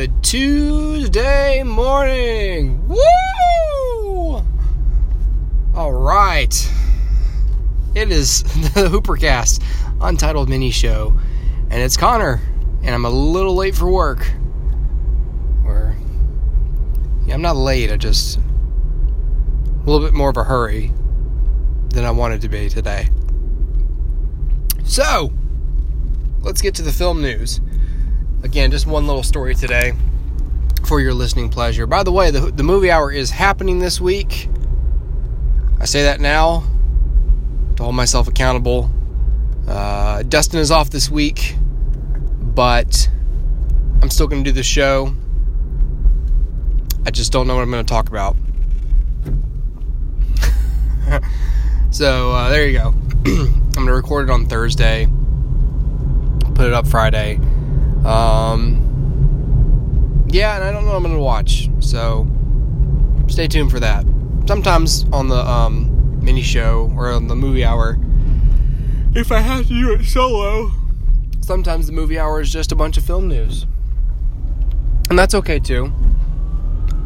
Good Tuesday morning. Woo! All right. It is the Hoopercast Untitled Mini Show, and it's Connor, and I'm a little late for work. Or, yeah, I'm not late. I just a little bit more of a hurry than I wanted to be today. So, let's get to the film news. Again, just one little story today for your listening pleasure. By the way, the, the movie hour is happening this week. I say that now to hold myself accountable. Uh, Dustin is off this week, but I'm still going to do the show. I just don't know what I'm going to talk about. so uh, there you go. I'm going to record it on Thursday, put it up Friday. Um, yeah, and I don't know what I'm going to watch, so stay tuned for that. Sometimes on the um, mini show or on the movie hour, if I have to do it solo, sometimes the movie hour is just a bunch of film news. And that's okay too.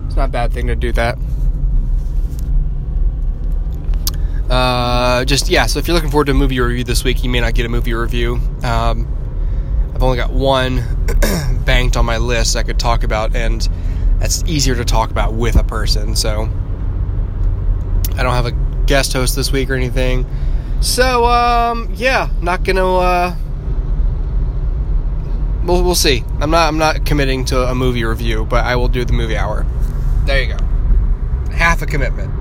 It's not a bad thing to do that. Uh, just yeah. So if you're looking forward to a movie review this week, you may not get a movie review. Um, I've only got one banked on my list I could talk about, and that's easier to talk about with a person. So I don't have a guest host this week or anything. So um, yeah, not gonna. Uh, we'll we'll see. I'm not I'm not committing to a movie review, but I will do the movie hour. There you go. Half a commitment.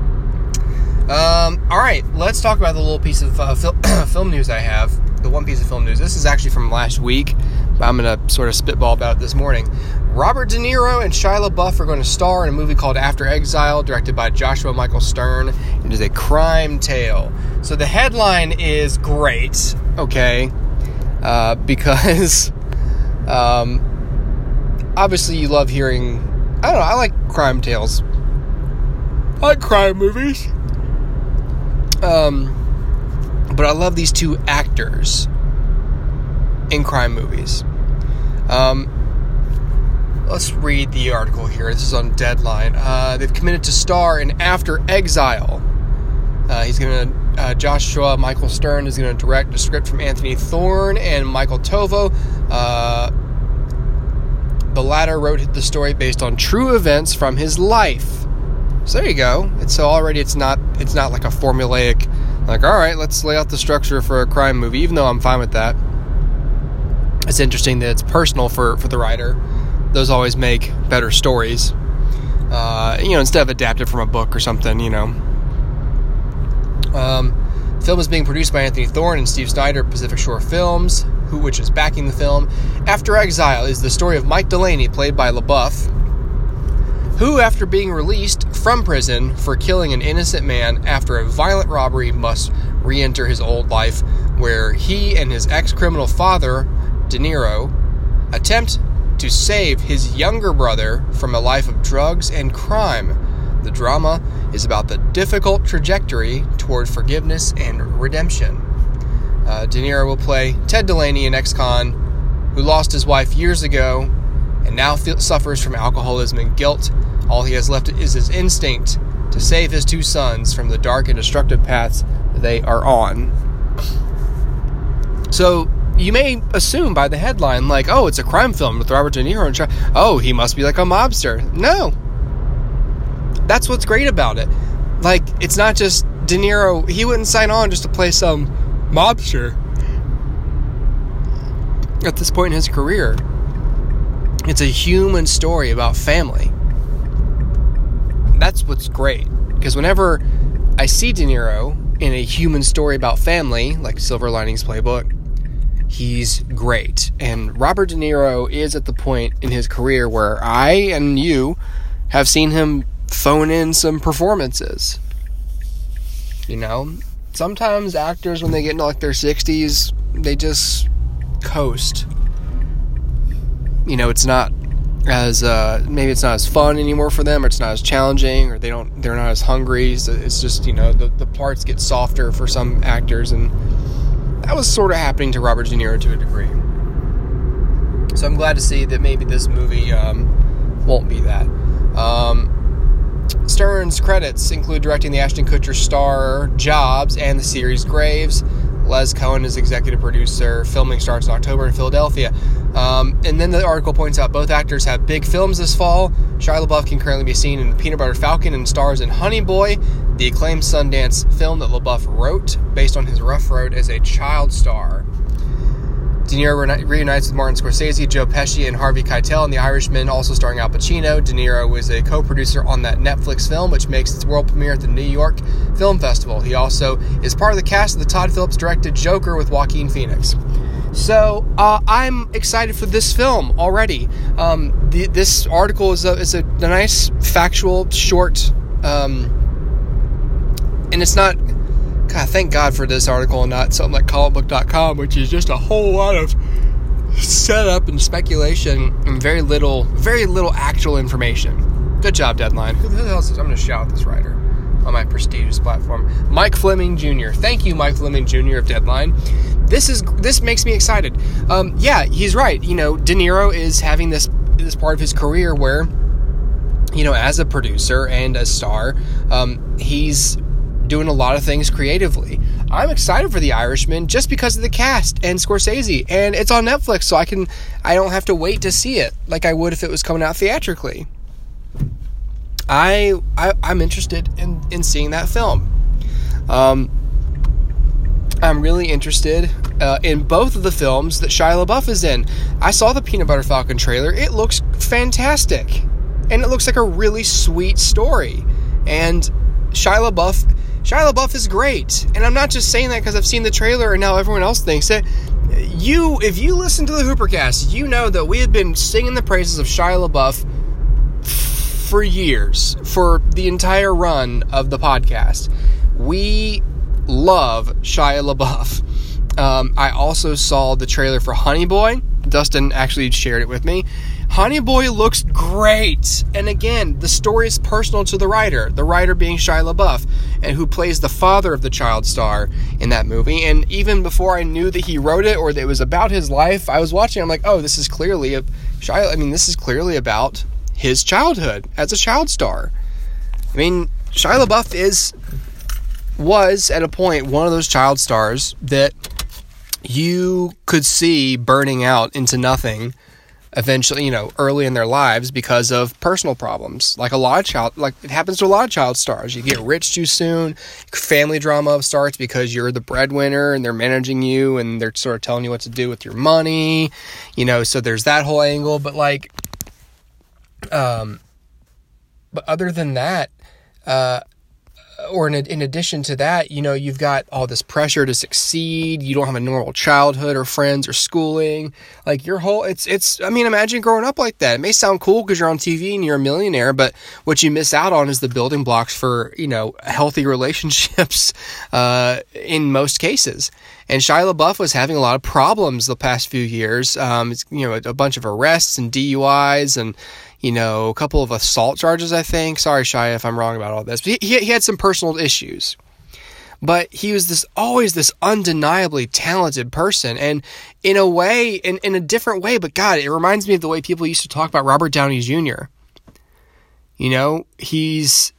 Um, all right, let's talk about the little piece of uh, fil- film news I have. The one piece of film news. This is actually from last week, but I'm going to sort of spitball about it this morning. Robert De Niro and Shia LaBeouf are going to star in a movie called After Exile, directed by Joshua Michael Stern. It is a crime tale. So the headline is great, okay, uh, because um, obviously you love hearing. I don't know. I like crime tales. I like crime movies. Um, but I love these two actors in crime movies. Um, let's read the article here. This is on Deadline. Uh, they've committed to star in After Exile. Uh, he's going to uh, Joshua Michael Stern is going to direct a script from Anthony Thorne and Michael Tovo. Uh, the latter wrote the story based on true events from his life. So there you go. It's so already it's not it's not like a formulaic like all right, let's lay out the structure for a crime movie even though I'm fine with that. It's interesting that it's personal for for the writer. Those always make better stories. Uh, you know, instead of adapted from a book or something, you know. Um, film is being produced by Anthony Thorne and Steve Snyder, Pacific Shore Films, who which is backing the film. After Exile is the story of Mike Delaney, played by LaBeouf, who, after being released from prison for killing an innocent man after a violent robbery, must re enter his old life, where he and his ex criminal father, De Niro, attempt to save his younger brother from a life of drugs and crime. The drama is about the difficult trajectory toward forgiveness and redemption. Uh, De Niro will play Ted Delaney, an ex con who lost his wife years ago and now feel, suffers from alcoholism and guilt. All he has left is his instinct to save his two sons from the dark and destructive paths they are on. So you may assume by the headline, like, oh, it's a crime film with Robert De Niro and Char- oh, he must be like a mobster. No, that's what's great about it. Like, it's not just De Niro. He wouldn't sign on just to play some mobster at this point in his career. It's a human story about family. That's what's great. Because whenever I see De Niro in a human story about family, like Silver Linings Playbook, he's great. And Robert De Niro is at the point in his career where I and you have seen him phone in some performances. You know, sometimes actors, when they get into like their 60s, they just coast you know it's not as uh, maybe it's not as fun anymore for them or it's not as challenging or they don't they're not as hungry it's just you know the, the parts get softer for some actors and that was sort of happening to robert de niro to a degree so i'm glad to see that maybe this movie um, won't be that. Um, Stern's credits include directing the Ashton Kutcher star Jobs and the series Graves. Les Cohen is executive producer. Filming starts in October in Philadelphia. Um, and then the article points out both actors have big films this fall. Shia LaBeouf can currently be seen in Peanut Butter Falcon and stars in Honey Boy, the acclaimed Sundance film that LaBeouf wrote based on his rough road as a child star. De Niro reunites with Martin Scorsese, Joe Pesci, and Harvey Keitel in The Irishman, also starring Al Pacino. De Niro was a co-producer on that Netflix film, which makes its world premiere at the New York Film Festival. He also is part of the cast of the Todd Phillips-directed Joker with Joaquin Phoenix. So uh, I'm excited for this film already. Um, the, this article is a, is a, a nice, factual, short, um, and it's not God, thank God for this article and not something like comicbook.com, which is just a whole lot of setup and speculation and very little, very little actual information. Good job, Deadline. Who the hell is this? I'm going to shout this writer on my prestigious platform. Mike Fleming Jr. Thank you, Mike Fleming Jr. of Deadline. This is this makes me excited. Um, yeah, he's right. You know, De Niro is having this this part of his career where, you know, as a producer and a star, um, he's doing a lot of things creatively. I'm excited for The Irishman just because of the cast and Scorsese, and it's on Netflix, so I can I don't have to wait to see it like I would if it was coming out theatrically. I, I am interested in in seeing that film. Um, I'm really interested uh, in both of the films that Shia LaBeouf is in. I saw the Peanut Butter Falcon trailer. It looks fantastic, and it looks like a really sweet story. And Shia LaBeouf Shia LaBeouf is great. And I'm not just saying that because I've seen the trailer and now everyone else thinks it. You, if you listen to the Hoopercast, you know that we have been singing the praises of Shia LaBeouf for years, for the entire run of the podcast. We love Shia LaBeouf. Um, I also saw the trailer for Honey Boy. Dustin actually shared it with me. Honey Boy looks great. And again, the story is personal to the writer, the writer being Shia LaBeouf, and who plays the father of the child star in that movie. And even before I knew that he wrote it or that it was about his life, I was watching, I'm like, oh, this is clearly a Shia, I mean, this is clearly about his childhood as a child star. I mean, Shia LaBeouf is, was at a point one of those child stars that you could see burning out into nothing eventually, you know, early in their lives because of personal problems. Like a lot of child, like it happens to a lot of child stars. You get rich too soon. Family drama starts because you're the breadwinner and they're managing you and they're sort of telling you what to do with your money. You know, so there's that whole angle. But like, um, but other than that, uh, or in, in addition to that, you know, you've got all this pressure to succeed. You don't have a normal childhood or friends or schooling. Like your whole, it's, it's, I mean, imagine growing up like that. It may sound cool because you're on TV and you're a millionaire, but what you miss out on is the building blocks for, you know, healthy relationships, uh, in most cases. And Shia LaBeouf was having a lot of problems the past few years. Um, you know, a, a bunch of arrests and DUIs and, you know, a couple of assault charges, I think. Sorry, Shia, if I'm wrong about all this. But he, he had some personal issues. But he was this always this undeniably talented person. And in a way, in, in a different way, but God, it reminds me of the way people used to talk about Robert Downey Jr. You know, he's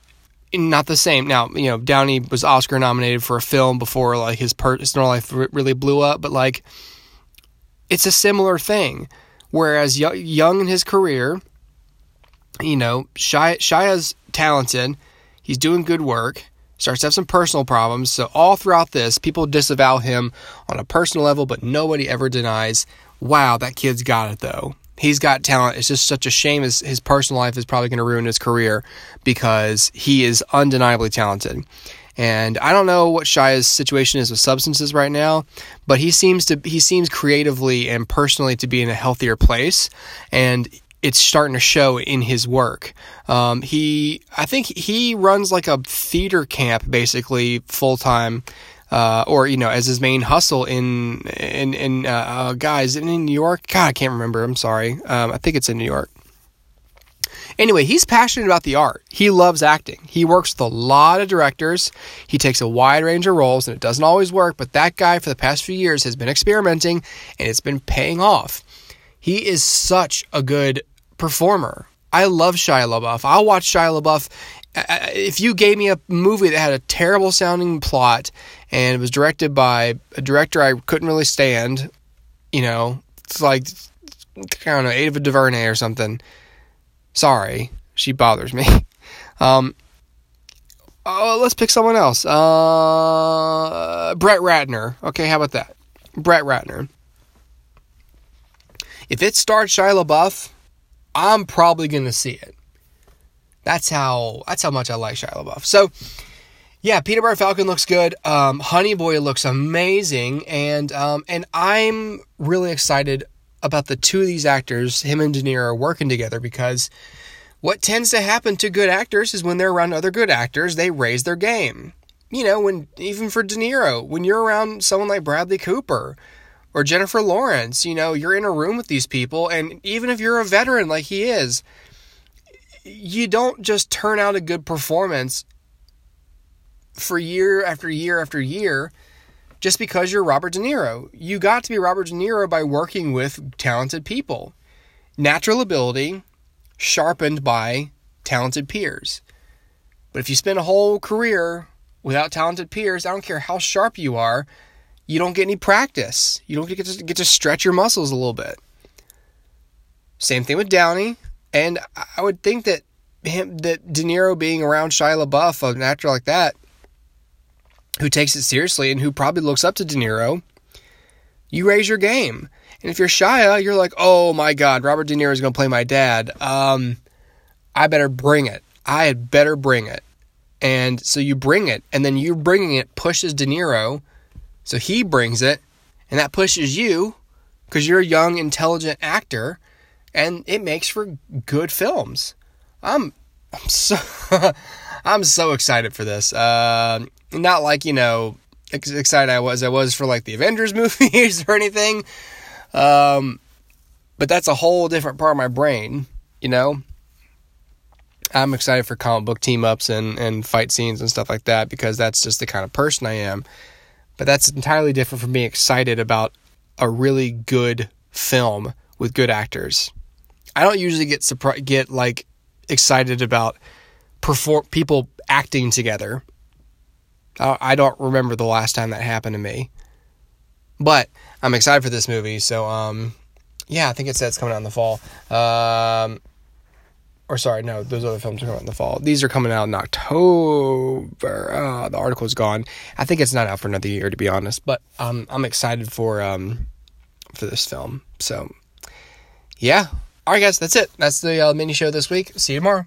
not the same. Now, you know, Downey was Oscar nominated for a film before like his personal life really blew up, but like it's a similar thing. Whereas young in his career, you know, Shia, Shia's talented. He's doing good work. Starts to have some personal problems. So all throughout this, people disavow him on a personal level, but nobody ever denies, wow, that kid's got it though. He's got talent. It's just such a shame his, his personal life is probably going to ruin his career because he is undeniably talented. And I don't know what Shia's situation is with substances right now, but he seems to he seems creatively and personally to be in a healthier place. And it's starting to show in his work. Um, he, I think he runs like a theater camp basically full time, uh, or you know, as his main hustle in in in uh, uh, guys in New York. God, I can't remember. I'm sorry. Um, I think it's in New York. Anyway, he's passionate about the art. He loves acting. He works with a lot of directors. He takes a wide range of roles, and it doesn't always work. But that guy, for the past few years, has been experimenting, and it's been paying off. He is such a good performer. I love Shia LaBeouf. I'll watch Shia LaBeouf. If you gave me a movie that had a terrible sounding plot and it was directed by a director I couldn't really stand, you know, it's like I don't know, Ava DuVernay or something. Sorry, she bothers me. Um, uh, let's pick someone else. Uh, Brett Ratner. Okay, how about that? Brett Ratner. If it starts Shia LaBeouf, I'm probably going to see it. That's how that's how much I like Shia LaBeouf. So, yeah, Butter Falcon looks good. Um, Honey Boy looks amazing, and um, and I'm really excited about the two of these actors, him and De Niro, working together because what tends to happen to good actors is when they're around other good actors, they raise their game. You know, when even for De Niro, when you're around someone like Bradley Cooper or Jennifer Lawrence, you know, you're in a room with these people, and even if you're a veteran like he is, you don't just turn out a good performance for year after year after year just because you're Robert De Niro. You got to be Robert De Niro by working with talented people. Natural ability, sharpened by talented peers. But if you spend a whole career without talented peers, I don't care how sharp you are, you don't get any practice. You don't get to get to stretch your muscles a little bit. Same thing with Downey, and I would think that him that De Niro being around Shia LaBeouf, an actor like that, who takes it seriously and who probably looks up to De Niro, you raise your game. And if you're Shia, you're like, oh my God, Robert De Niro is going to play my dad. Um, I better bring it. I had better bring it. And so you bring it, and then you bringing it pushes De Niro. So he brings it, and that pushes you because you're a young, intelligent actor, and it makes for good films. I'm, I'm so, I'm so excited for this. Uh, not like you know, excited I was I was for like the Avengers movies or anything. Um, but that's a whole different part of my brain, you know. I'm excited for comic book team ups and, and fight scenes and stuff like that because that's just the kind of person I am. But that's entirely different from being excited about a really good film with good actors. I don't usually get surprised, get like excited about perform people acting together. I don't remember the last time that happened to me. But I'm excited for this movie. So, um, yeah, I think it says it's coming out in the fall. Um, or sorry, no, those other films are coming out in the fall. These are coming out in October. Uh, the article's gone. I think it's not out for another year, to be honest. But um, I'm excited for um, for this film. So, yeah. All right, guys, that's it. That's the uh, mini show this week. See you tomorrow.